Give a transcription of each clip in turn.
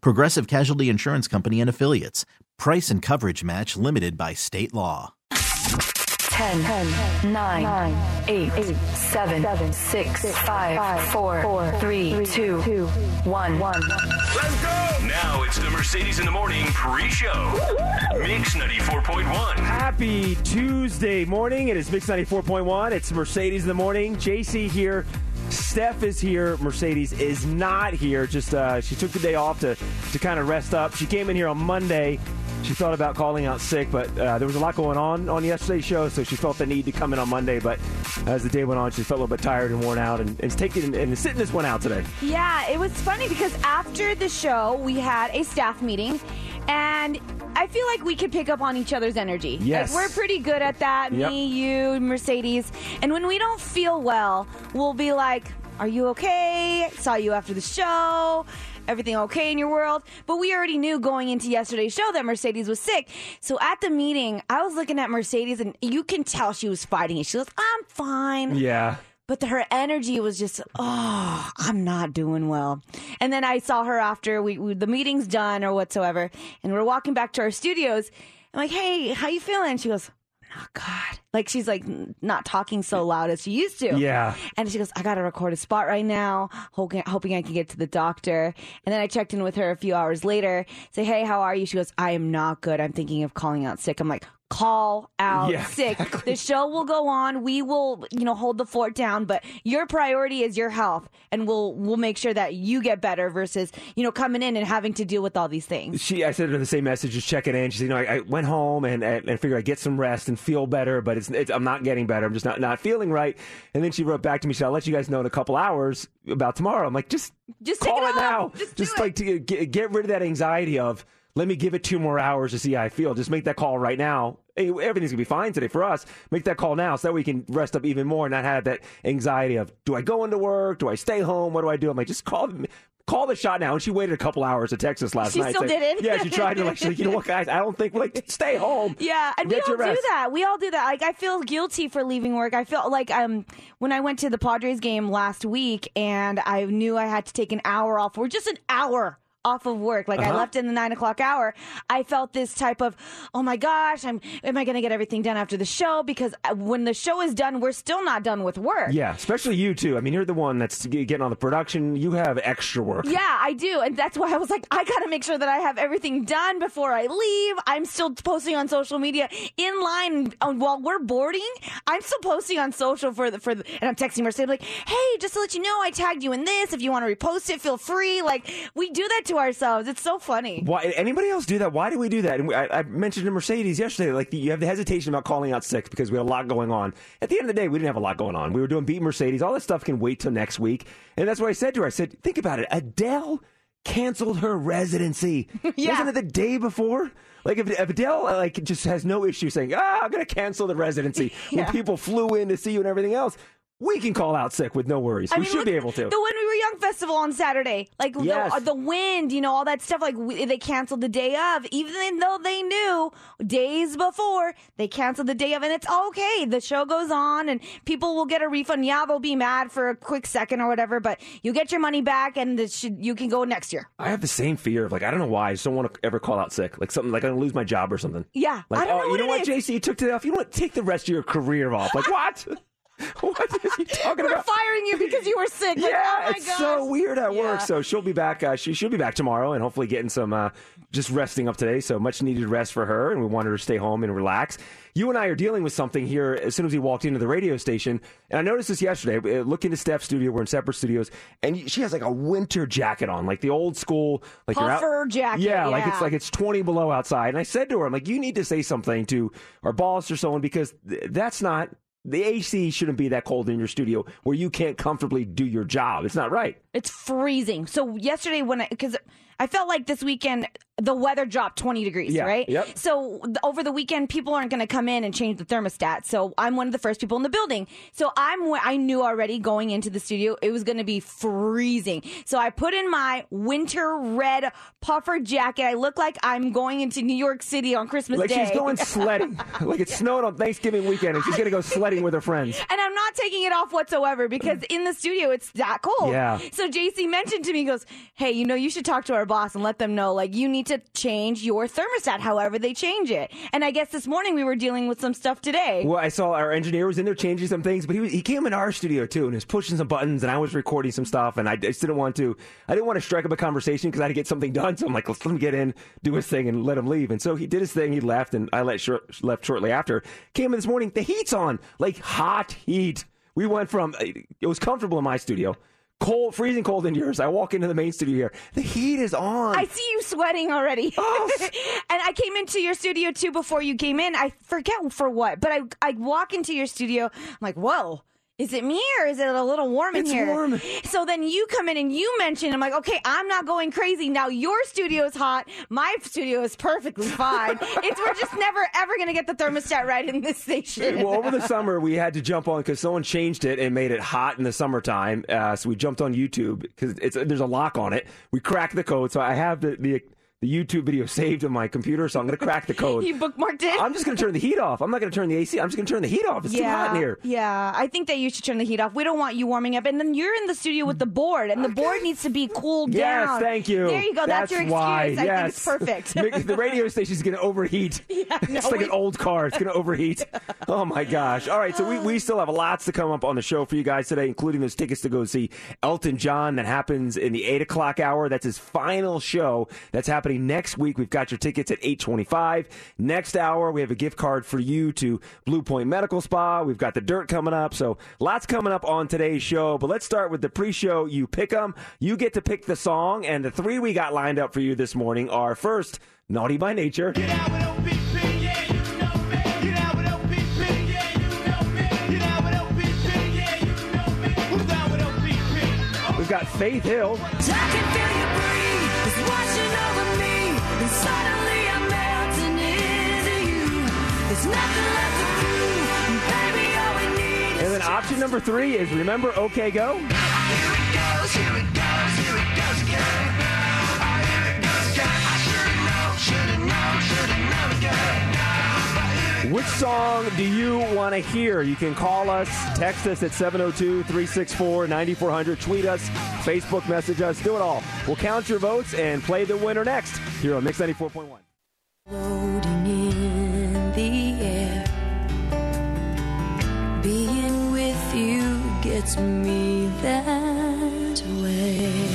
Progressive Casualty Insurance Company and Affiliates. Price and coverage match limited by state law. 10, 10 9, 8, 7, 6, 5, 4, 3, 2, 1. Let's go! Now it's the Mercedes in the Morning pre-show. Mix 94.1. Happy Tuesday morning. It is Mix 94.1. It's Mercedes in the morning. JC here. Steph is here. Mercedes is not here. Just uh, she took the day off to, to kind of rest up. She came in here on Monday. She thought about calling out sick, but uh, there was a lot going on on yesterday's show, so she felt the need to come in on Monday. But as the day went on, she felt a little bit tired and worn out, and, and is taking and sitting this one out today. Yeah, it was funny because after the show, we had a staff meeting, and I feel like we could pick up on each other's energy. Yes. Like, we're pretty good at that. Yep. Me, you, Mercedes. And when we don't feel well, we'll be like, Are you okay? Saw you after the show. Everything okay in your world? But we already knew going into yesterday's show that Mercedes was sick. So at the meeting, I was looking at Mercedes, and you can tell she was fighting it. She goes, I'm fine Yeah. but her energy was just oh i'm not doing well and then i saw her after we, we the meeting's done or whatsoever and we're walking back to our studios i'm like hey how you feeling she goes oh god. Like she's like not talking so loud as she used to. Yeah. and she goes i gotta record a spot right now hoping, hoping i can get to the doctor. And then i checked in with her a few hours later say hey how are you? She goes i am not good. I'm thinking of calling out sick. I'm like call out Yeah, sick exactly. the show will go on we will you know hold the fort down but your priority is your health and we'll we'll make sure that you get better versus you know coming in and having to deal with all these things She, I sent her the same message, just checking in. She said, "You know, I, I went home and, and and figured I'd get some rest and feel better, but it's, it's I'm not getting better. I'm just not not feeling right." And then she wrote back to me, "She, said, I'll let you guys know in a couple hours about tomorrow." I'm like, "Just Just take call it it, now. Just it." like to get, get rid of that anxiety of let me give it two more hours to see how I feel. Just make that call right now. Hey, everything's gonna be fine today for us. Make that call now so that we can rest up even more and not have that anxiety of do I go into work? Do I stay home? What do I do? I'm like, just call call the shot now. And she waited a couple hours to text us last She night. She still saying- didn't? Yeah, she tried to like. She's like, you know what, guys? I don't think like stay home. Yeah, and we all do that. We all do that. Like I feel guilty for leaving work. I feel like um when I went to the Padres game last week and I knew I had to take an hour off or just an hour off of work. Like I Uh-huh. left in the nine o'clock hour. I felt this type of, oh my gosh, I'm am I going to get everything done after the show? Because uh, when the show is done, we're still not done with work. Yeah, especially you too. I mean, you're the one that's getting on the production. You have extra work. Yeah, I do. And that's why I was like, I got to make sure that I have everything done before I leave. I'm still posting on social media in line uh, while we're boarding. I'm still posting on social for the, for the, and I'm texting Mercedes like, hey, just to let you know, I tagged you in this. If you want to repost it, feel free. Like, we do that to ourselves. It's so funny. Why anybody else do that? Why do we do that? And we, I, I mentioned to Mercedes yesterday, like you have the hesitation about calling out sick because we had a lot going on. At the end of the day, we didn't have a lot going on. We were doing beat Mercedes. All that stuff can wait till next week. And that's what I said to her. I said, think about it. Adele canceled her residency. Yeah. Wasn't it the day before? Like if, if Adele like just has no issue saying, "Ah, I'm going to cancel the residency," Yeah. when people flew in to see you and everything else, we can call out sick with no worries. I we mean, should look be able to. The When We Were Young festival on Saturday, like Yes. the, the wind, you know, all that stuff. Like we, they canceled the day of, even though they knew days before they canceled the day of, and it's okay. The show goes on, and people will get a refund. Yeah, they'll be mad for a quick second or whatever, but you get your money back, and should, you can go next year. I have the same fear of like I don't know why I just don't want to ever call out sick like something like I'm gonna lose my job or something. Yeah, Like oh know you know what is. JC you took today off you know what take the rest of your career off like what what is he talking We're about? firing you because you were sick. Like, yeah, oh it's gosh. so weird at Yeah. work. So she'll be back. Uh, she she'll be back tomorrow, and hopefully getting some uh, just resting up today. So much needed rest for her, and we want her to stay home and relax. You and I are dealing with something here as soon as we walked into the radio station, and I noticed this yesterday. Uh, Look into Steph's studio. We're in separate studios, and she has like a winter jacket on, like the old school, like you're out- Puffer jacket, Yeah, like it's like it's 20 below outside. And I said to her, I'm like, you need to say something to our boss or someone because th- that's not. The AC shouldn't be that cold in your studio where you can't comfortably do your job. It's not right. It's freezing. So yesterday when I because I felt like this weekend the weather dropped 20 degrees, Yeah, right? yep. So th- over the weekend people aren't going to come in and change the thermostat. So I'm one of the first people in the building. So I'm w- I knew already going into the studio it was going to be freezing. So I put in my winter red puffer jacket. I look like I'm going into New York City on Christmas Like Day. she's going sledding. like it snowed on Thanksgiving weekend and she's going to go sledding with her friends. and I'm not taking it off whatsoever because in the studio it's that cold. Yeah. So JC mentioned to me, he goes, Hey, you know, you should talk to our boss and let them know, like, you need to change your thermostat however they change it. And I guess this morning we were dealing with some stuff today. Well, I saw our engineer was in there changing some things, but he was, he came in our studio too and was pushing some buttons, and I was recording some stuff, and I just didn't want to. I didn't want to strike up a conversation because I had to get something done. So I'm like, let's let him get in, do his thing, and let him leave. And so he did his thing. He left, and I let short, left shortly after. Came in this morning. The heat's on, like hot heat. We went from it was comfortable in my studio. Cold, freezing cold in yours. I walk into the main studio here. The heat is on. I see you sweating already. Oh. and I came into your studio too before you came in. I forget for what, but I I walk into your studio. I'm like, whoa. Is it me or is it a little warm in It's here? warm. So then you come in and you mention, I'm like, okay, I'm not going crazy. Now your studio is hot. My studio is perfectly fine. it's we're just never ever gonna get the thermostat right in this station. well, over the summer, we had to jump on because someone changed it and made it hot in the summertime. Uh, so we jumped on YouTube because it's there's a lock on it. We cracked the code, so I have the the, the YouTube video saved on my computer. So I'm going to crack the code. you bookmarked it. I'm just going to turn the heat off. I'm not going to turn the AC. I'm just going to turn the heat off. It's too hot in here. Yeah, I think that you should turn the heat off. We don't want you warming up. And then you're in the studio with the board, and the board needs to be cooled down. Yes, down. thank you. There you go. That's, your excuse. why. I yes. think it's perfect. The radio station's going to overheat. Yeah, it's like we- an old car. It's going to overheat. Oh my gosh! All right, so we, we still have lots to come up on the show for you guys today, including those tickets to go see Elton John. That happens in the eight o'clock hour. That's his final show. That's happening next week. We've got your tickets at eight twenty-five. Next hour, we have a gift card for you to Blue Point Medical Spa. We've got the dirt coming up. So lots coming up on today's show. But let's start with the pre-show. You pick them. You get to pick the song, and the three we got lined up for you this morning are first, Naughty by Nature. We've got Faith Hill. And then option number three is Remember OK Go. Which song do you want to hear? You can call us, text us at 702 364 9400, tweet us, Facebook message us, do it all. We'll count your votes and play the winner next here on Mix 94.1. you me that way.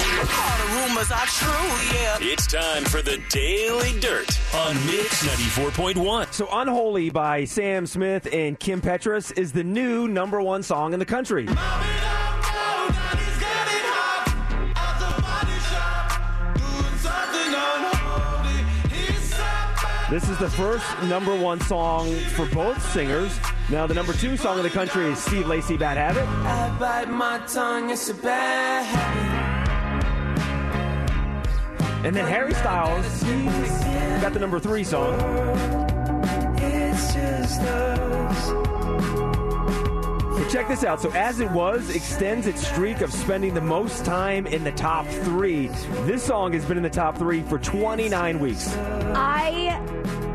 It's time for the Daily Dirt on Mix 94.1. So, Unholy by Sam Smith and Kim Petras is the new number one song in the country. This is the first number one song for both singers. Now, the number two song in the country is Steve Lacy, Bad Habit. I bite my tongue, it's a bad habit. And then Harry Styles got the number three song. It's just us. So check this out. So as it was extends its streak of spending the most time in the top three. This song has been in the top three for 29 weeks. I I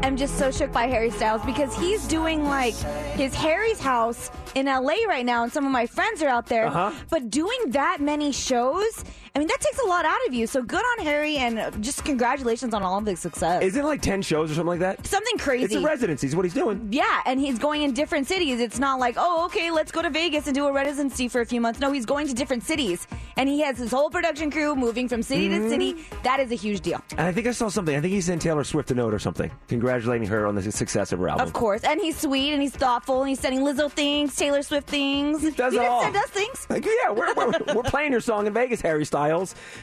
am just so shook by Harry Styles because he's doing like his Harry's house in LA right now, and some of my friends are out there. Uh-huh. But doing that many shows, I mean, that takes a lot out of you. So good on Harry, and just congratulations on all of the success. Isn't it like 10 shows or something like that? Something crazy. It's a residency, is what he's doing. Yeah, and he's going in different cities. It's not like, oh, okay, let's go to Vegas and do a residency for a few months. No, he's going to different cities. And he has his whole production crew moving from city to city. Mm-hmm. That is a huge deal. And I think I saw something. I think he sent Taylor Swift a note or something, congratulating her on the success of her album. Of course. And he's sweet and he's thoughtful and he's sending Lizzo things, Taylor Swift things. He does he it all. send us things. Like, yeah, we're, we're, we're playing your song in Vegas, Harry Styles.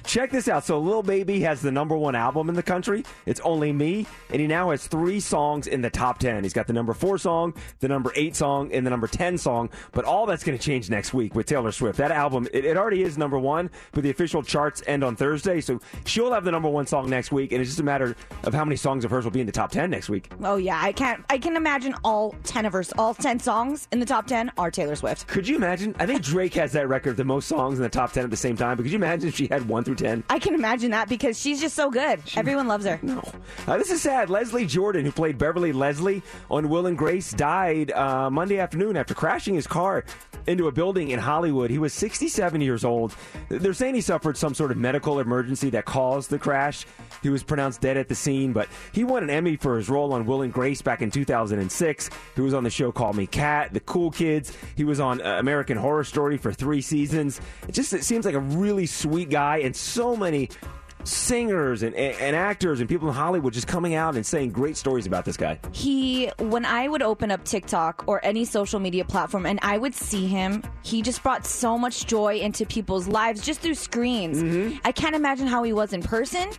Check this out. So, Lil Baby has the number one album in the country. It's Only Me, and he now has three songs in the top 10. He's got the number four song, the number eight song, and the number 10 song. But all that's going to change next week with Taylor Swift. That album, it, it already is number one, but the official charts end on Thursday. So, she'll have the number one song next week, and it's just a matter of how many songs of hers will be in the top 10 next week. Oh yeah, I can't I can imagine all ten of her all ten songs in the top ten are Taylor Swift. Could you imagine? I think Drake has that record of the most songs in the top 10 at the same time. But could you imagine if she had one through 10? I can imagine that because she's just so good. Everyone loves her. No. Uh, this is sad. Leslie Jordan, who played Beverly Leslie on Will and Grace, died uh, Monday afternoon after crashing his car into a building in Hollywood. He was 67 years old. They're saying he suffered some sort of medical emergency that caused the crash. He was pronounced dead at the scene, but he won an Emmy for his role on Will and Grace back in 2006. He was on the show Call Me Kat, The Cool Kids. He was on uh, American Horror Story for three seasons. It just it seems like a really sweet guy, and so many singers and, and, actors and people in Hollywood just coming out and saying great stories about this guy. He, when I would open up TikTok or any social media platform and I would see him, he just brought so much joy into people's lives just through screens. Mm-hmm. I can't imagine how he was in person.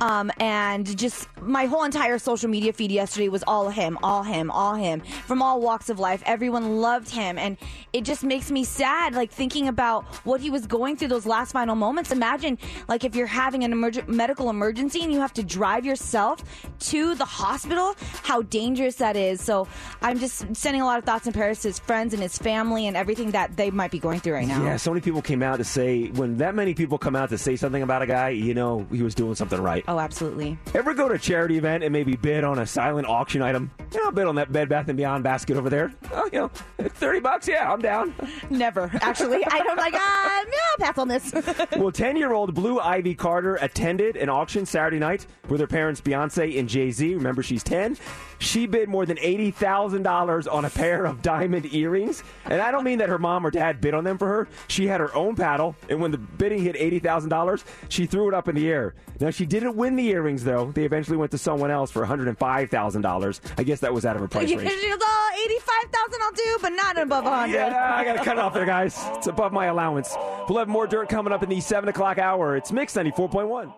Um, and just my whole entire social media feed yesterday was all him, all him, all him from all walks of life. Everyone loved him. And it just makes me sad, like thinking about what he was going through those last final moments. Imagine, like, if you're having an emerg- medical emergency and you have to drive yourself to the hospital, how dangerous that is. So I'm just sending a lot of thoughts and prayers to his friends and his family and everything that they might be going through right now. Yeah, so many people came out to say, when that many people come out to say something about a guy, you know he was doing something right. Oh, absolutely. Ever go to a charity event and maybe bid on a silent auction item? Yeah, I'll bid on that Bed Bath & Beyond basket over there. Oh, you know, 30 bucks? Yeah, I'm down. Never, actually. I don't like, ah, no, I'll pass on this. well, 10 year old Blue Ivy Carter attended an auction Saturday night with her parents, Beyonce and Jay Z. Remember, she's 10. She bid more than $80,000 on a pair of diamond earrings. And I don't mean that her mom or dad bid on them for her. She had her own paddle, and when the bidding hit $80,000, she threw it up in the air. Now, she didn't win the earrings, though. They eventually went to someone else for $105,000. I guess that was out of her price she range. goes, oh, 85,000 I'll do, but not above 100. Yeah, I got to cut it off there, guys. It's above my allowance. We'll have more dirt coming up in the 7 o'clock hour. It's Mix 94.1.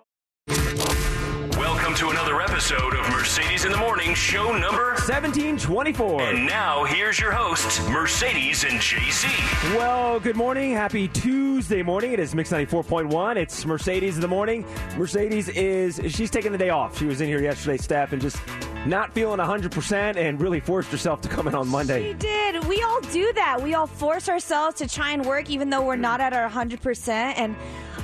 Welcome to another episode of Mercedes in the Morning, show number 1724. And now here's your hosts, Mercedes and JC. Well, good morning. Happy Tuesday morning. It is Mix 94.1. It's Mercedes in the morning. Mercedes is, she's taking the day off. She was in here yesterday, staff, and just not feeling 100% and really forced herself to come in on Monday. We did. We all do that. We all force ourselves to try and work even though we're not at our 100%. And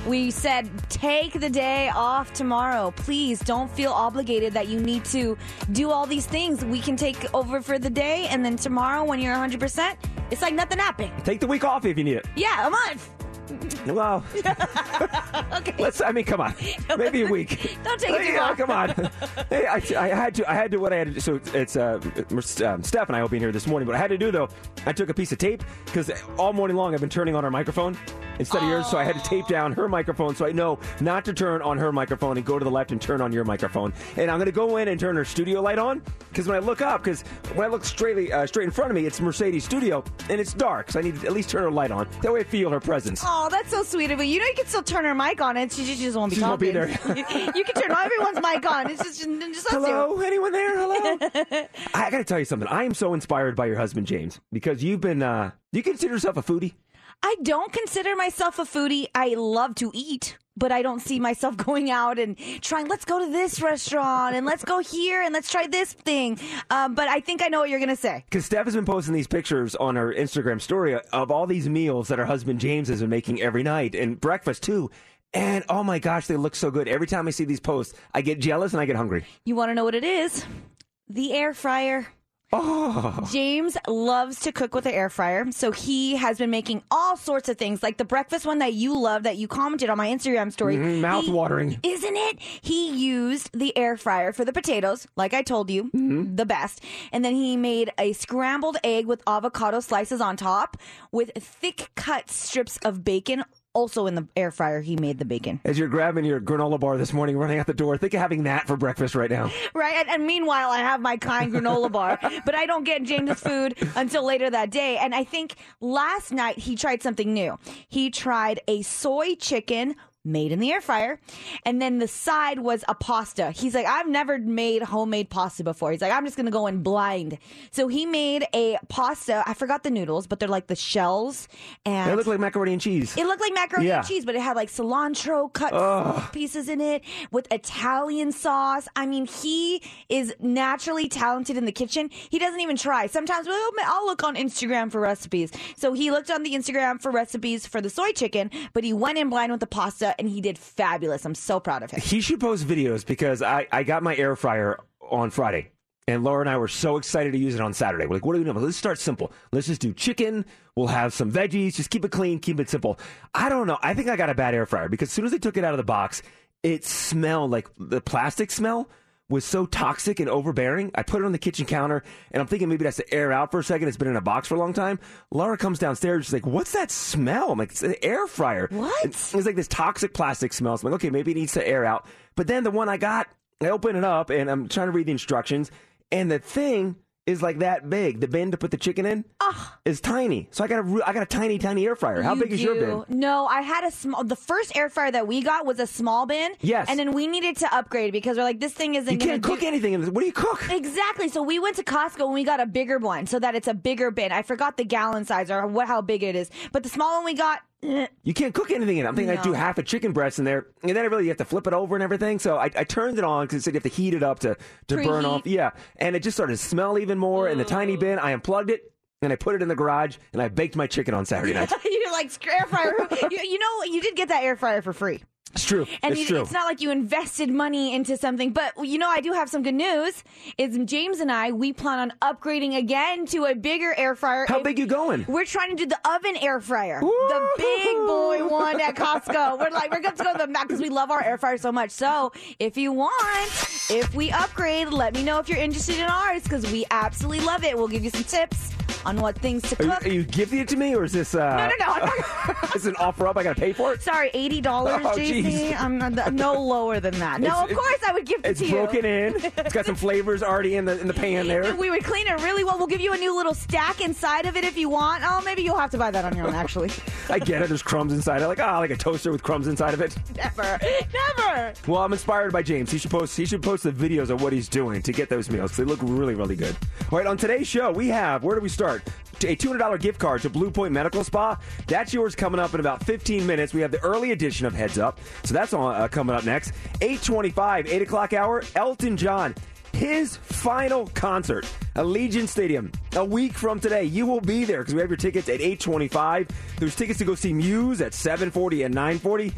we said, take the day off tomorrow. Please don't feel obligated that you need to do all these things. We can take over for the day, and then tomorrow, when you're 100%, it's like nothing happened. Take the week off if you need it. Yeah, a month. Well, Okay. let's. I mean, come on, maybe a week. Don't take it too long. Come on. hey, I, I had to. I had to. What I had to do. So it's uh, um, Steph and I will be here this morning. What I had to do though, I took a piece of tape because all morning long I've been turning on our microphone instead of yours. So I had to tape down her microphone so I know not to turn on her microphone and go to the left and turn on your microphone. And I'm going to go in and turn her studio light on because when I look up, because when I look straightly uh, straight in front of me, it's Mercedes Studio and it's dark, so I need to at least turn her light on. That way I feel her presence. Oh, that's so sweet of you. You know, you can still turn her mic on, and she just, she just won't be She just won't be talking. you can turn everyone's mic on. It's just, just us Hello, anyone there? Hello. I got to tell you something. I am so inspired by your husband James because you've been. Uh, do you consider yourself a foodie? I don't consider myself a foodie. I love to eat, but I don't see myself going out and trying, let's go to this restaurant and let's go here and let's try this thing. Um, but I think I know what you're going to say. Because Steph has been posting these pictures on her Instagram story of all these meals that her husband James has been making every night and breakfast too. And oh my gosh, they look so good. Every time I see these posts, I get jealous and I get hungry. You want to know what it is? The air fryer. Oh, James loves to cook with the air fryer, so he has been making all sorts of things, like the breakfast one that you love that you commented on my Instagram story. Mhm, mouth-watering. Isn't it? He used the air fryer for the potatoes, like I told you, Mm-hmm. the best. And then he made a scrambled egg with avocado slices on top, with thick cut strips of bacon. Also in the air fryer, he made the bacon. as you're grabbing your granola bar this morning, running out the door, think of having that for breakfast right now. Right. And, and meanwhile, I have my kind granola bar, but I don't get James's food until later that day. And I think last night he tried something new. He tried a soy chicken made in the air fryer. And then the side was a pasta. He's like, I've never made homemade pasta before. He's like, I'm just going to go in blind. So he made a pasta. I forgot the noodles, but they're like the shells. And They look like macaroni and cheese. it looked like macaroni Yeah. and cheese, but it had like cilantro cut Ugh. pieces in it with Italian sauce. I mean, he is naturally talented in the kitchen. He doesn't even try. Sometimes well, I'll look on Instagram for recipes. So he looked on the Instagram for recipes for the soy chicken, but he went in blind with the pasta and he did fabulous. I'm so proud of him. He should post videos because I, I got my air fryer on Friday. And Laura and I were so excited to use it on Saturday. We're like, what do we do? Let's start simple. Let's just do chicken. We'll have some veggies. Just keep it clean, keep it simple. I don't know. I think I got a bad air fryer because as soon as they took it out of the box, it smelled like the plastic smell was so toxic and overbearing. I put it on the kitchen counter and I'm thinking maybe that's to air out for a second. It's been in a box for a long time. Laura comes downstairs. She's like, what's that smell? I'm like, it's an air fryer. What? It's, it's like this toxic plastic smell. So I'm like, okay, maybe it needs to air out. But then the one I got, I open it up and I'm trying to read the instructions, and the thing is like that big. The bin to put the chicken in is tiny. So I got a I got a tiny, tiny air fryer. How You big is your do. bin? No, I had a small. The first air fryer that we got was a small bin. Yes. and then we needed to upgrade because we're like, this thing isn't. You gonna can't do- cook anything in this. What do you cook? Exactly. So we went to Costco and we got a bigger one so that it's a bigger bin. I forgot the gallon size or what how big it is, but the small one we got. You can't cook anything in it. I'm thinking I'd do half a chicken breast in there, and then I really you have to flip it over and everything. So I, I turned it on because it said you have to heat it up to, to burn off. Yeah, and it just started to smell even more. In the tiny bin, I unplugged it and I put it in the garage, and I baked my chicken on Saturday night. You're like air fryer. you, you know, you did get that air fryer for free. It's true. And it's you, true. it's not like you invested money into something, but you know, I do have some good news. Is James and I we plan on upgrading again to a bigger air fryer. How If- big you going? We're trying to do the oven air fryer, the big boy one at Costco. We're like, we're going to go to the Mac because we love our air fryer so much. So if you want, if we upgrade, let me know if you're interested in ours because we absolutely love it. We'll give you some tips on what things to Are you, cook. are you gifting it to me, or is this? Uh, no, no, no. I'm not- is an offer up? I got to pay for it. Sorry, eighty dollars, Oh, JC. I'm not, no lower than that. No, It's- of course I would gift it It's to you. It's broken in. It's got some flavors already in the in the pan there. We would clean it really well. We'll give you a new little stack inside of it if you want. Oh, maybe you'll have to buy that on your own, actually. I get it. There's crumbs inside. I like ah, like a toaster with crumbs inside of it. Never, never. Well, I'm inspired by James. He should post. He should post the videos of what he's doing to get those meals. They look really, really good. All right, on today's show, we have. Where do we start? A $200 gift card to Blue Point Medical Spa. That's yours coming up in about 15 minutes. We have the early edition of Heads Up, so that's on, uh, coming up next. 8:25, 8 o'clock hour. Elton John. His final concert, Allegiant Stadium, a week from today. You will be there because we have your tickets at 8:25. There's tickets to go see Muse at 7:40 and 9:40,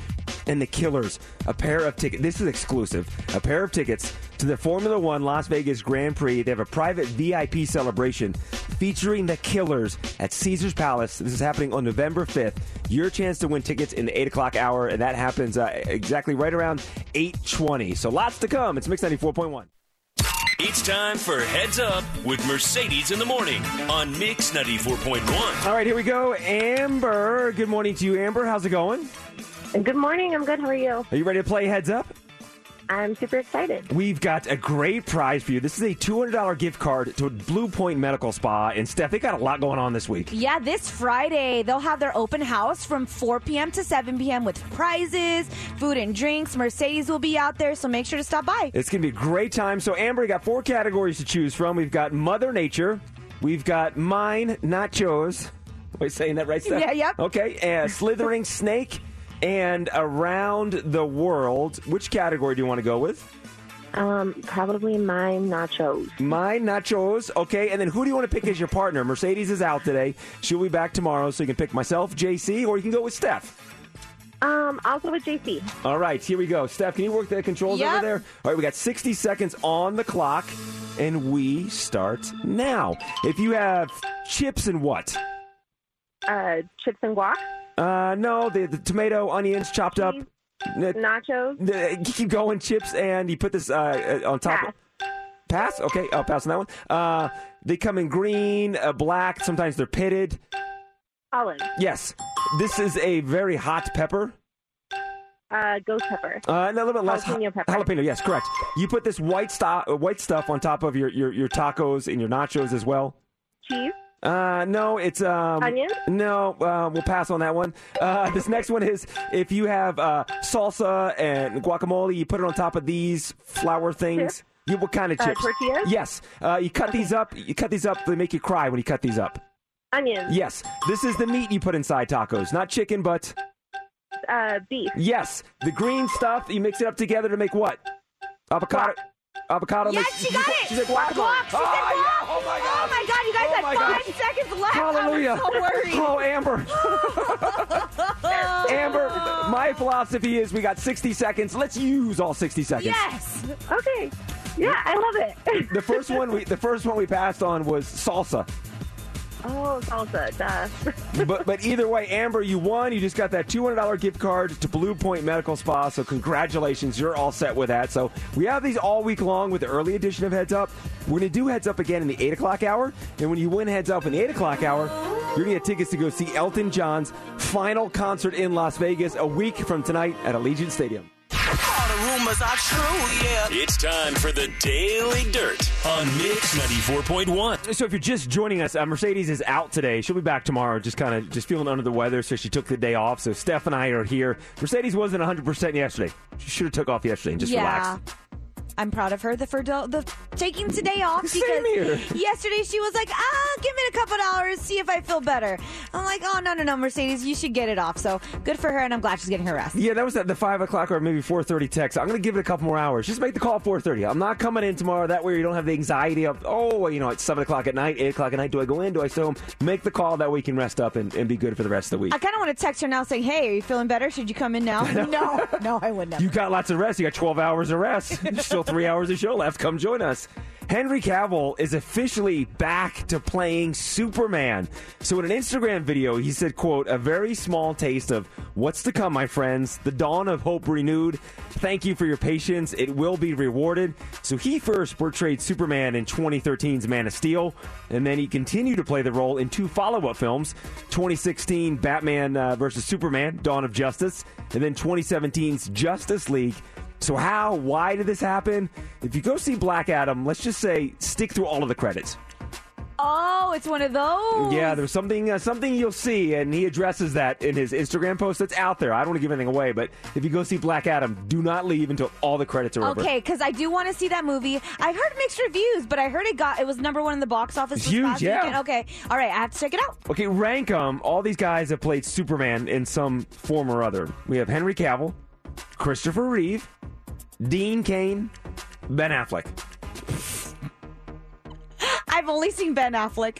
and the Killers. A pair of tickets. This is exclusive. A pair of tickets to the Formula One Las Vegas Grand Prix. They have a private VIP celebration featuring the Killers at Caesar's Palace. This is happening on November 5th. Your chance to win tickets in the 8 o'clock hour, and that happens uh, exactly right around 8:20. So lots to come. It's Mix 94.1. It's time for Heads Up with Mercedes in the Morning on Mix 94.1. All right, here we go. Amber, good morning to you, Amber. How's it going? Good morning. I'm good. How are you? Are you ready to play Heads Up? I'm super excited. We've got a great prize for you. This is a $200 gift card to Blue Point Medical Spa. And Steph, they got a lot going on this week. Yeah, this Friday they'll have their open house from 4 p.m. to 7 p.m. with prizes, food and drinks. Mercedes will be out there, so make sure to stop by. It's going to be a great time. So, Amber, you got four categories to choose from. We've got Mother Nature, we've got Mine, Nachos. Am I saying that right, Steph? Yeah, yep. Okay, and Slithering Snake, and Around the World. Which category do you want to go with? Um, probably my nachos. My nachos, okay. And then who do you want to pick as your partner? Mercedes is out today. She'll be back tomorrow, so you can pick myself, JC, or you can go with Steph. Um, I'll go with JC. All right, here we go. Steph, can you work the controls Yep. over there? All right, we got 60 seconds on the clock, and we start now. If you have chips and what? Uh, chips and guac. Uh, no, the, the tomato, onions chopped up. Nachos. The, keep going, chips, and you put this uh, uh, on top. Of, pass. Okay, I'll pass on that one. Uh, they come in green, uh, black. Sometimes they're pitted. Olive. Yes, this is a very hot pepper. Uh, ghost pepper. Uh, and a little bit less Jalapeno pepper. Jalapeno, yes, correct. You put this white stuff, uh, white stuff on top of your, your, your tacos and your nachos as well. Cheese. Uh, no, it's um. Onions? No, uh, we'll pass on that one. Uh, this next one is if you have uh, salsa and guacamole, you put it on top of these flour things. Chips? You, what kind of Uh, chips? tortillas? Yes. Uh, you cut these up. You cut these up. They make you cry when you cut these up. Onions. Yes. This is the meat you put inside tacos, not chicken, but Uh, beef. yes, the green stuff. You mix it up together to make what? Avocado. Avocado. Yes, she got it. She said guacamole. Guac. She said Ah, guac. yeah. Oh my god. Oh my God, you guys Oh had my five gosh. seconds left. Hallelujah. I was so worried. Oh, Amber. Amber, my philosophy is we got 60 seconds. Let's use all 60 seconds. Yes. Okay. Yeah, I love it. The first one we the first one we passed on was salsa. Oh, salsa. Duh. But but either way, Amber, you won. You just got that two hundred dollar gift card to Blue Point Medical Spa. So congratulations, you're all set with that. So we have these all week long with the early edition of Heads Up. We're gonna do Heads Up again in the eight o'clock hour, and when you win Heads Up in the eight o'clock hour, you're gonna get tickets to go see Elton John's final concert in Las Vegas a week from tonight at Allegiant Stadium. True, yeah. It's time for the Daily Dirt on Mix 94.1. So if you're just joining us, uh, Mercedes is out today. She'll be back tomorrow, just kind of just feeling under the weather, so she took the day off. So Steph and I are here. Mercedes wasn't 100% yesterday. She should have took off yesterday and just yeah. relaxed. I'm proud of her the, for do- the taking today off Same because here. yesterday she was like, ah, give it a couple hours, see if I feel better. I'm like, oh no no no, Mercedes, you should get it off. So good for her, and I'm glad she's getting her rest. Yeah, that was at the 5 o'clock or maybe 4.30 text. I'm going to give it a couple more hours. Just make the call at 4.30. I'm not coming in tomorrow. That way you don't have the anxiety of, oh, you know, it's 7 o'clock at night, 8 o'clock at night. Do I go in? Do I stay home? Make the call. That way you can rest up and, and be good for the rest of the week. I kind of want to text her now saying, hey, are you feeling better? Should you come in now? no, no, I would never. You got lots of rest. You got 12 hours of rest. You Still three hours of show left. Come join us. Henry Cavill is officially back to playing Superman. So in an Instagram video, he said, quote, a very small taste of what's to come, my friends. The dawn of hope renewed. Thank you for your patience. It will be rewarded. So he first portrayed Superman in 2013's Man of Steel, and then he continued to play the role in two follow-up films, 2016 Batman uh, versus Superman, Dawn of Justice, and then 2017's Justice League. So how, why did this happen? If you go see Black Adam, let's just say stick through all of the credits. Oh, it's one of those. Yeah, there's something uh, something you'll see, and he addresses that in his Instagram post that's out there. I don't want to give anything away, but if you go see Black Adam, do not leave until all the credits are over. Okay, because I do want to see that movie. I heard mixed reviews, but I heard it got it was number one in the box office. Huge, yeah. weekend. Okay, all right, I have to check it out. Okay, rank them. All these guys have played Superman in some form or other. We have Henry Cavill, Christopher Reeve, Dean Cain, Ben Affleck. I've only seen Ben Affleck,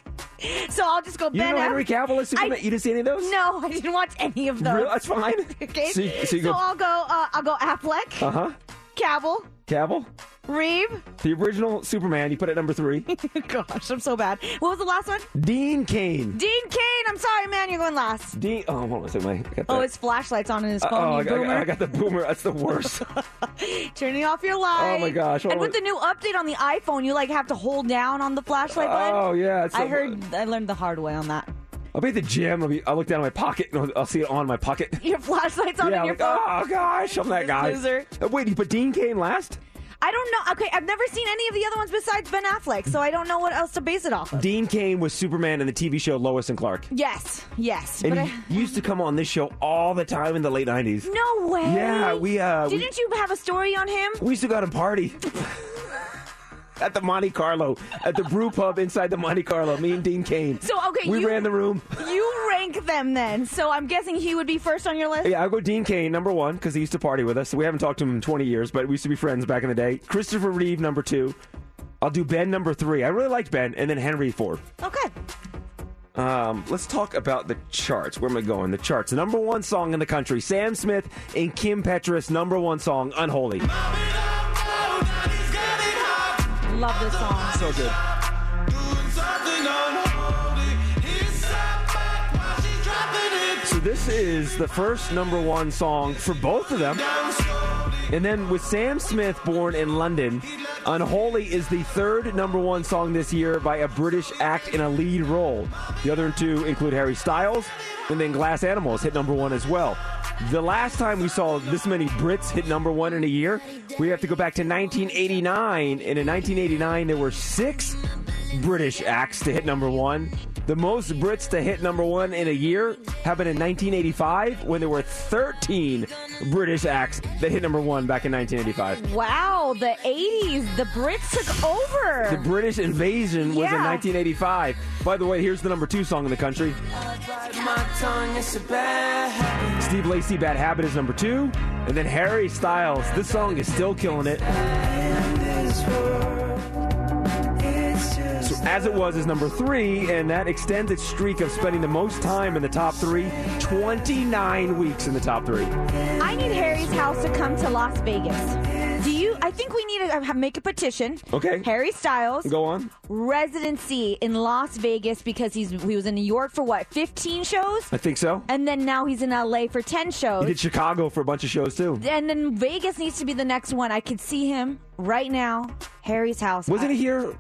so I'll just go You Ben know Affleck. Henry Cavill is Superman? I- you didn't see any of those? No, I didn't watch any of those. Really? That's fine. Okay, So you- so you go- I'll go. Uh, I'll go Affleck, Uh huh. Cavill, Cavill, Reeve. the original Superman. You put it at number three. Gosh, I'm so bad. What was the last one? Dean Cain. Dean Cain. I'm sorry, man. You're going last. Dean. Oh, hold on a second. I got Oh, his flashlight's on in his phone. oh, I got, I got- the boomer. That's the worst. Turning off your light. Oh, my gosh, And with the new update on the iPhone, you like have to hold down on the flashlight button. oh yeah. It's I so- heard. I learned the hard way on that. I'll be at the gym. I'll, be, I'll look down in my pocket and I'll, I'll see it on my pocket. Your flashlight's on yeah, in your like, phone. oh gosh, I'm that guy. Loser. Uh, wait, you put Dean Cain last? I don't know. Okay, I've never seen any of the other ones besides Ben Affleck, so I don't know what else to base it off of. Dean Cain was Superman in the TV show Lois and Clark. yes, yes, And but he I, used to come on this show all the time in the late 90s. no way. Yeah, we, uh, didn't you have a story on him? We used to go out and party. At the Monte Carlo, at the brew pub inside the Monte Carlo, me and Dean Cain. So okay, we you ran the room. You rank them then. So I'm guessing he would be first on your list. Yeah, I'll go Dean Cain, number one, because he used to party with us. We haven't talked to him in 20 years, but we used to be friends back in the day. Christopher Reeve, number two. I'll do Ben, number three. I really liked Ben, and then Henry, four. Okay. Um, let's talk about the charts. Where am I going? The charts. Number one song in the country. Sam Smith and Kim Petras. Number one song. Unholy. Love this song. So good. So this is the first number one song for both of them. And then with Sam Smith born in London, Unholy is the third number one song this year by a British act in a lead role. The other two include Harry Styles, and then Glass Animals hit number one as well. The last time we saw this many Brits hit number one in a year, we have to go back to 1989. And in 1989, there were six British acts to hit number one. The most Brits to hit number one in a year happened in 1985 when there were 13 British acts that hit number one back in 1985. Wow, the 80s. The Brits took over. The British invasion was in 1985. By the way, here's the number two song in the country. My tongue is a bad habit. Steve Lacy, Bad Habit is number two. And then Harry Styles. This song is still killing it. As it was is number three, and that extends its streak of spending the most time in the top three, 29 weeks in the top three. I need Harry's house to come to Las Vegas. Do you? I think we need to make a petition. Okay. Harry Styles Go on. residency in Las Vegas because he's he was in New York for what 15 shows, I think so. and then now he's in LA for 10 shows. He did Chicago for a bunch of shows too. and then Vegas needs to be the next one. I could see him right now. Harry's house. Wasn't I- he here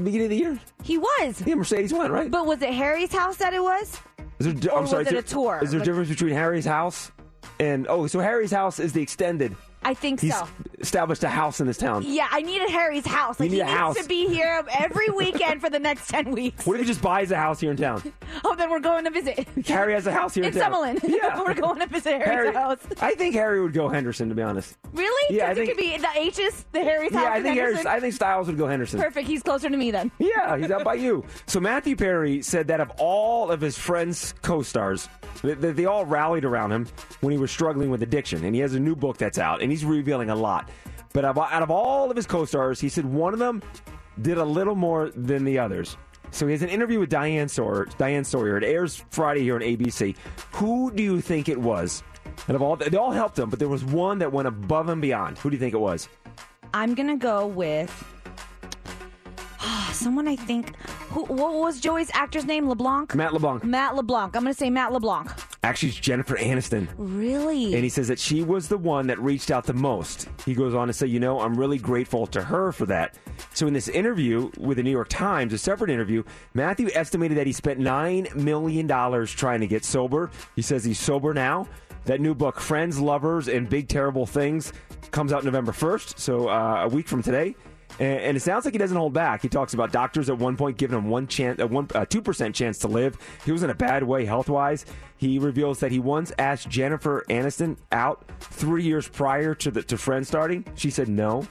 the beginning of the year? He was. Yeah, Mercedes went, right? But was it Harry's house that it was? Is there, or I'm sorry, was is it there- a tour? Is there a Like- difference between Harry's house and oh, so Harry's house is the extended. I think He's so. Established a house in this town. Yeah, I needed Harry's house. You Like need he a needs house. to be here every weekend for the next 10 weeks. What if he just buys a house here in town? Oh, then we're going to visit. Harry has a house here in, in town. Summerlin. Yeah, we're going to visit Harry's Harry, house. I think Harry would go Henderson, to be honest. Really? Yeah, I think, it could be the H's, the Harry's house. yeah, I think Harry, I think Styles would go Henderson. Perfect. He's closer to me then. Yeah, he's out by you. So Matthew Perry said that of all of his friends' co-stars, that they all rallied around him when he was struggling with addiction, and he has a new book that's out, and he's revealing a lot. But out of all of his co-stars, he said one of them did a little more than the others. So he has an interview with Diane Sawyer. Diane Sawyer. It airs Friday here on ABC. Who do you think it was? And of all, they all helped him, but there was one that went above and beyond. Who do you think it was? I'm gonna go with someone I think. Who? What was Joey's actor's name? LeBlanc. Matt LeBlanc. Matt LeBlanc. I'm gonna say Matt LeBlanc. Actually, it's Jennifer Aniston. Really? And he says that she was the one that reached out the most. He goes on to say, you know, I'm really grateful to her for that. So in this interview with the New York Times, a separate interview, Matthew estimated that he spent $9 million trying to get sober. He says he's sober now. That new book, Friends, Lovers, and Big Terrible Things, comes out November 1st, so uh, a week from today. And, it sounds like he doesn't hold back. He talks about doctors at one point giving him one chance, a one uh, two percent chance to live. He was in a bad way health wise. He reveals that he once asked Jennifer Aniston out three years prior to the to Friends starting. She said no.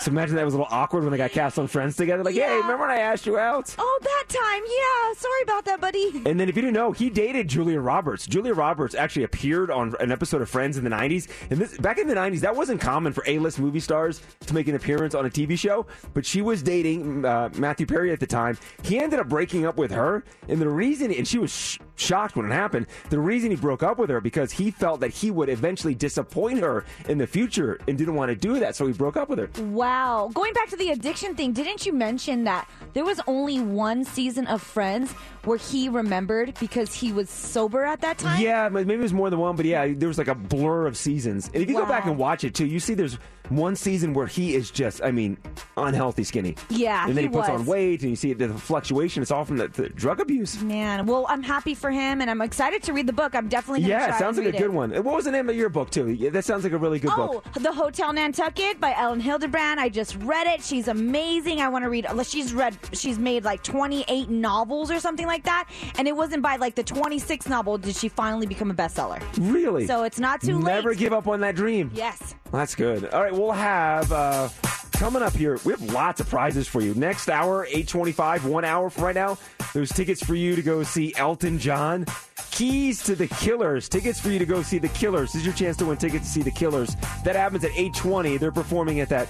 So imagine that was a little awkward when they got cast on Friends together. Like, hey, Yeah. remember when I asked you out? oh, that time. Yeah. Sorry about that, buddy. And then, if you didn't know, he dated Julia Roberts. Julia Roberts actually appeared on an episode of Friends in the '90s. And this, back in the '90s, that wasn't common for A-list movie stars to make an appearance on a TV show. But she was dating uh, Matthew Perry at the time. He ended up breaking up with her, and the reason, and she was sh- shocked when it happened. The reason he broke up with her because he felt that he would eventually disappoint her in the future, and didn't want to do that, so he broke up with her. Wow. Going back to the addiction thing, didn't you mention that there was only one season of Friends where he remembered because he was sober at that time? Yeah, maybe it was more than one, but yeah, there was like a blur of seasons. And if you go back and watch it too, you see there's one season where he is just, I mean, unhealthy skinny. Yeah, and then he, he puts was. on weight, and you see the fluctuation. It's all from the, the drug abuse. Man, well, I'm happy for him, and I'm excited to read the book. I'm definitely to Yeah, try it sounds like a good it. one. What was the name of your book too? Yeah, that sounds like a really good Oh, book. Oh, The Hotel Nantucket by Elin Hilderbrand. I just read it. She's amazing. I want to read. She's read. She's made like 28 novels or something like that, and it wasn't by like the 26th novel did she finally become a bestseller. Really? So it's not too late. Never give up on that dream. Yes. That's good. All right, we'll have uh, coming up here. We have lots of prizes for you. Next hour, eight twenty-five. One hour from right now. There's tickets for you to go see Elton John. Keys to the Killers. Tickets for you to go see the Killers. This is your chance to win tickets to see the Killers. That happens at eight twenty. They're performing at that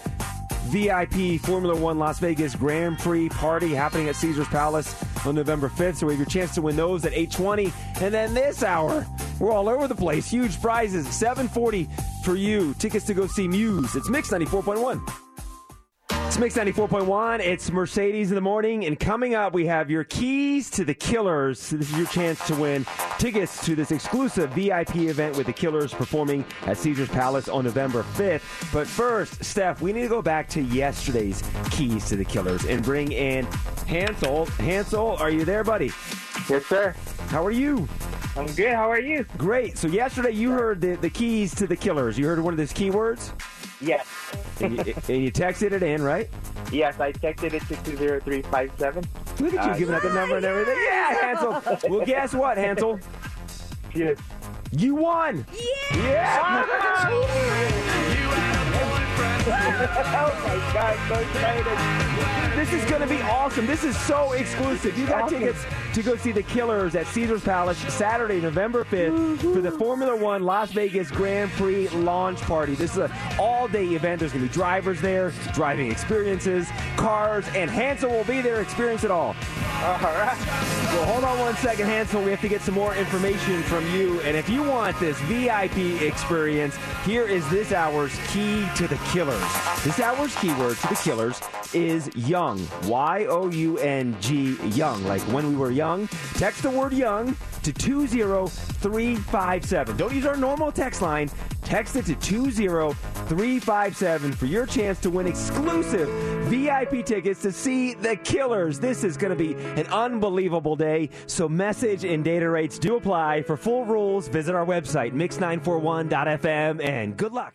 VIP Formula One Las Vegas Grand Prix party happening at Caesars Palace on November 5th. So we have your chance to win those at 820. And then this hour, we're all over the place. Huge prizes. 740 for you. Tickets to go see Muse. It's Mix 94.1. It's Mix 94.1. It's Mercedes in the morning. And coming up, we have your keys to the Killers. This is your chance to win tickets to this exclusive VIP event with the Killers performing at Caesars Palace on November 5th. But first, Steph, we need to go back to yesterday's keys to the Killers and bring in Hansel. Hansel, are you there, buddy? Yes, sir. How are you? I'm good. How are you? Great. So yesterday you heard the, the keys to the Killers. You heard one of those keywords? Yes. And you, and you texted it in, right? Yes, I texted it to 20357. Look at you Uh, giving out the number and everything. Yeah, Hansel. Well, guess what, Hansel? Yes. You won. Yeah. Oh my God, so excited. This is going to be awesome. This is so exclusive. You got tickets to go see the Killers at Caesars Palace Saturday, November 5th for the Formula One Las Vegas Grand Prix launch party. This is an all day event. There's going to be drivers there, driving experiences, cars, and Hansel will be there, experience it all. All right. Well, hold on one second, Hansel. We have to get some more information from you. And if you want this VIP experience, here is this hour's key to the Killers. This hour's keyword to the Killers is young. Y O U N G, young. Like when we were young. Text the word young to 20357. Don't use our normal text line. Text it to 20357 for your chance to win exclusive VIP tickets to see the Killers. This is going to be an unbelievable day. So, message and data rates do apply. For full rules, visit our website, mix941.fm, and good luck.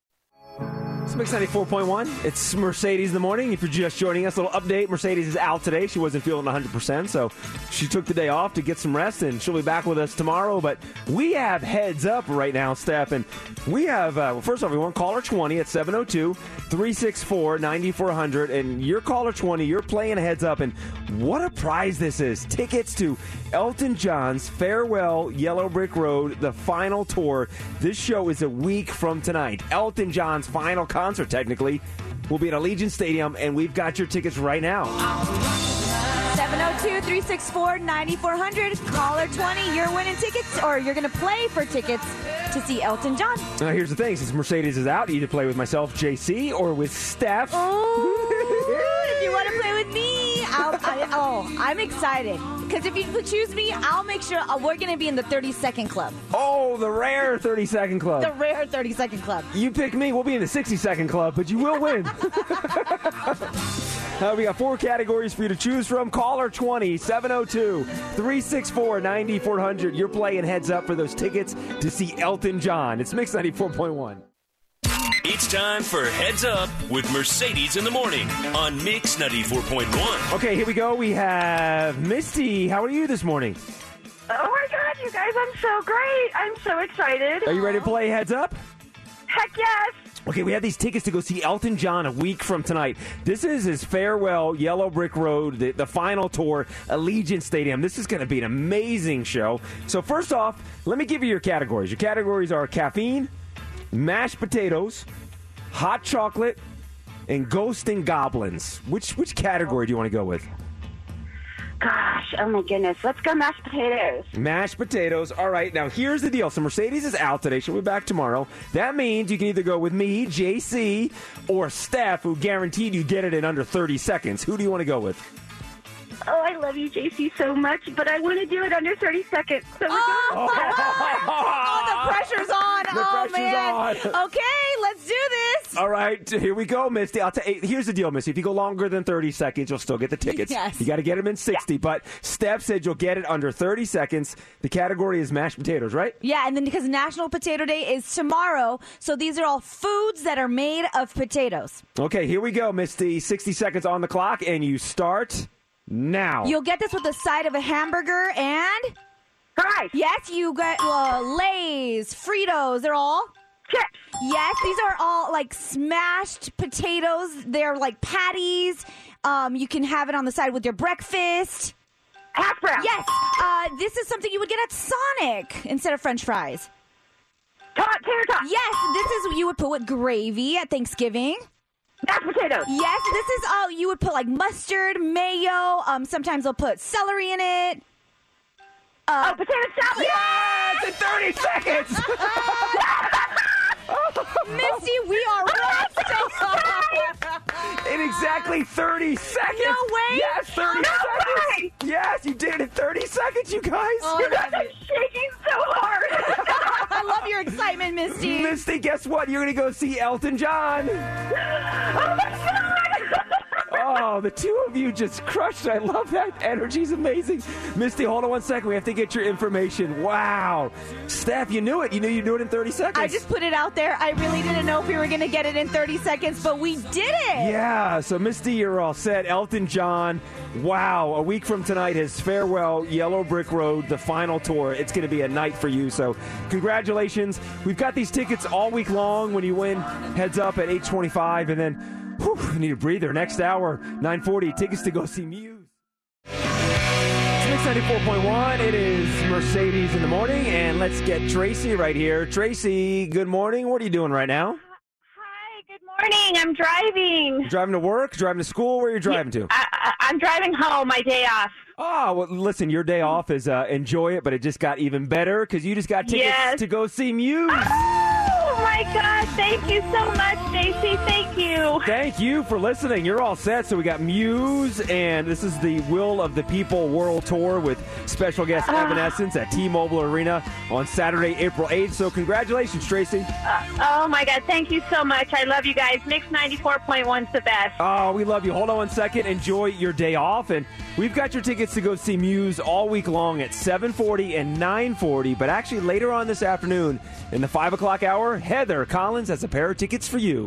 It's Mix 94.1. It's Mercedes in the morning. If you're just joining us, a little update. Mercedes is out today. She wasn't feeling 100%, so she took the day off to get some rest, and she'll be back with us tomorrow. But we have heads up right now, Steph, and we have, uh, well, first off, we want caller 20 at 702 364 9400. And you're caller 20, you're playing heads up, and what a prize this is. Tickets to Elton John's Farewell Yellow Brick Road, the final tour. This show is a week from tonight. Elton John's final concert, technically. We'll be at Allegiant Stadium, and we've got your tickets right now. 702 364 9400. Caller 20. You're winning tickets, or you're going to play for tickets to see Elton John. Now, here's the thing: since Mercedes is out, you either play with myself, JC, or with Steph. Oh, oh, I'm excited. Because if you choose me, I'll make sure uh, we're going to be in the 30 second club. Oh, the rare 30 second club. The rare 30 second club. You pick me, we'll be in the 60 second club, but you will win. Uh, we got four categories for you to choose from. Caller 20 702 364 9400. You're playing heads up for those tickets to see Elton John. It's Mix 94.1. It's time for Heads Up with Mercedes in the Morning on Mix 94.1. Okay, here we go. We have Misty. How are you this morning? Oh my god, you guys, I'm so great. I'm so excited. Are you ready to play heads up? Heck yes. Okay, we have these tickets to go see Elton John a week from tonight. This is his farewell Yellow Brick Road, the, the final tour, Allegiant Stadium. This is going to be an amazing show. So, first off, let me give you your categories. Your categories are caffeine, mashed potatoes, hot chocolate, and ghost and goblins. Which which category do you want to go with? Gosh, oh my goodness. Let's go mashed potatoes. Mashed potatoes. All right, now here's the deal. So Mercedes is out today. She'll be back tomorrow. That means you can either go with me, JC, or Steph, who guaranteed you get it in under 30 seconds. Who do you want to go with? Oh, I love you, JC, so much, but I want to do it under 30 seconds. So we're Oh, oh, the pressure's on. The oh, pressure's man. on. Okay, let's do this. All right, here we go, Misty. I'll t- here's the deal, Misty. If you go longer than 30 seconds, you'll still get the tickets. Yes. You got to get them in 60, but Steph said you'll get it under 30 seconds. The category is mashed potatoes, right? Yeah, and then because National Potato Day is tomorrow, so these are all foods that are made of potatoes. Okay, here we go, Misty. 60 seconds on the clock, and you start now. You'll get this with the side of a hamburger and fries. Yes, you get uh, Lay's, Fritos. They're all chips. Yes, these are all like smashed potatoes. They're like patties. Um, you can have it on the side with your breakfast. Hash brown. Yes, uh, this is something you would get at Sonic instead of French fries. Tot, tater tot. Yes, this is what you would put with gravy at Thanksgiving. Mashed potatoes. Yes, this is all you would put like mustard, mayo. Um, sometimes they'll put celery in it. Uh, oh, potato salad. Yes, in 30 seconds. Misty, we are right. in exactly 30 seconds. No way. Yes, 30 No seconds. way. Yes, you did it in 30 seconds, you guys. Oh, I love I'm shaking so hard. I love your excitement, Misty. Misty, guess what? You're going to go see Elton John. oh my god. Oh, the two of you just crushed. I love that. Energy's amazing. Misty, hold on one second. We have to get your information. Wow. Steph, you knew it. You knew you'd do it in 30 seconds. I just put it out there. I really didn't know if we were going to get it in 30 seconds, but we did it. Yeah, so Misty, you're all set. Elton John, wow, a week from tonight, his farewell Yellow Brick Road, the final tour. It's going to be a night for you, so congratulations. We've got these tickets all week long when you win heads up at 825, and then, whew, I need a breather. Next hour, 940, tickets to go see Muse. It's Mix 94.1. It is Mercedes in the morning, and let's get Tracy right here. Tracy, good morning. What are you doing right now? Hi, good morning. I'm driving. You driving to work? Driving to school? Where are you driving to? I, I'm driving home. My day off. Oh, well, listen, your day off is uh, enjoy it, but it just got even better because you just got tickets Yes. to go see Muse. Oh my God! Thank you so much, Stacy. Thank you. Thank you for listening. You're all set. So we got Muse, and this is the Will of the People World Tour with special guest Ah. Evanescence at T-Mobile Arena on Saturday, April 8th. So congratulations, Tracy. Uh, oh my God! Thank you so much. I love you guys. Mix ninety four point one's the best. Oh, we love you. Hold on one second. Enjoy your day off, and we've got your tickets to go see Muse all week long at 7:40 and 9:40. But actually, later on this afternoon, in the five o'clock hour, Heather Collins has a pair of tickets for you.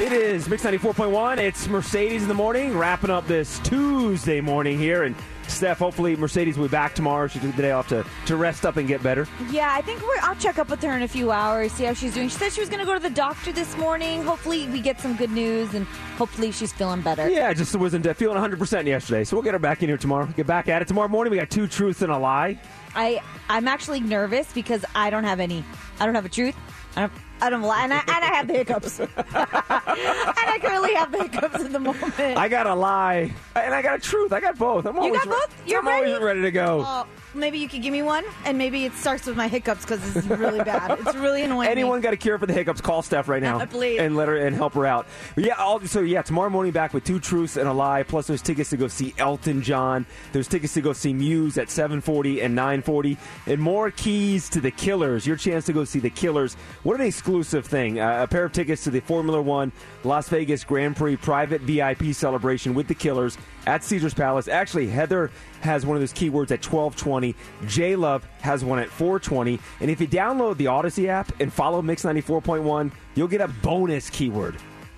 It is Mix 94.1. It's Mercedes in the morning, wrapping up this Tuesday morning here. And Steph, hopefully Mercedes will be back tomorrow. She took the day off to, to rest up and get better. Yeah, I think we're. I'll check up with her in a few hours, see how she's doing. She said she was going to go to the doctor this morning. Hopefully, we get some good news, and hopefully, she's feeling better. Yeah, just wasn't feeling 100% yesterday. So we'll get her back in here tomorrow. Get back at it. Tomorrow morning, we got two truths and a lie. I I'm actually nervous because I don't have any. I don't have a truth. I don't. I don't lie, and I, and I have the hiccups, and I currently have the hiccups at the moment. I got a lie and I got a truth. I got both. I'm you always got re- both. You're I'm ready. always ready to go. Oh, maybe you could give me one, and maybe it starts with my hiccups because it's really bad. It's really annoying. me. Anyone got a cure for the hiccups? Call Steph right now, Please. and let her and help her out. But yeah, all, so yeah, tomorrow morning back with two truths and a lie. Plus, there's tickets to go see Elton John. There's tickets to go see Muse at 7:40 and 9:40, and more keys to the Killers. Your chance to go see the Killers. What an exclusive thing! Uh, a pair of tickets to the Formula One Las Vegas Grand Prix private VIP celebration with the Killers at Caesar's Palace. Actually, Heather has one of those keywords at 1220. J Love has one at 420. And if you download the Odyssey app and follow Mix 94.1, you'll get a bonus keyword.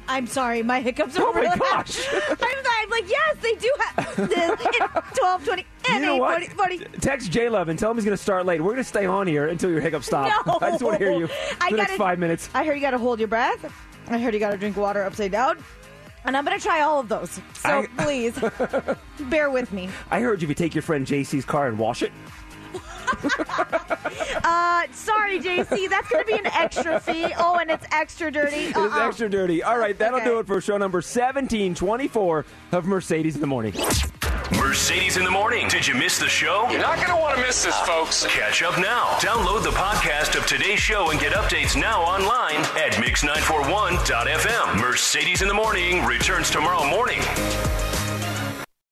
I'm sorry, my hiccups are Oh my gosh. I'm, I'm like, yes, they do have the, 12, 20, and You know 8, what? 40, 40. Text J Love and tell him he's going to start late. We're going to stay on here until your hiccups stop. No. I just want to hear you for I the next gotta- five minutes. I heard you got to hold your breath. I heard you got to drink water upside down. And I'm going to try all of those. So I- please, bear with me. I heard you if you take your friend JC's car and wash it. Uh, sorry, JC. That's going to be an extra fee. Oh, and it's extra dirty. It's Uh-uh. extra dirty. All right, that'll Okay. do it for show number 1724 of Mercedes in the Morning. Mercedes in the morning. Did you miss the show? You're not going to want to miss this, folks. Catch up now. Download the podcast of today's show and get updates now online at mix941.fm. Mercedes in the morning returns tomorrow morning.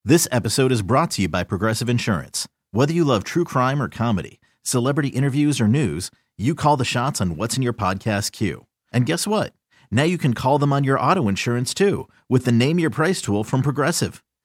This episode is brought to you by Progressive Insurance. Whether you love true crime or comedy, celebrity interviews or news, you call the shots on what's in your podcast queue. And guess what? Now you can call them on your auto insurance too with the Name Your Price tool from Progressive.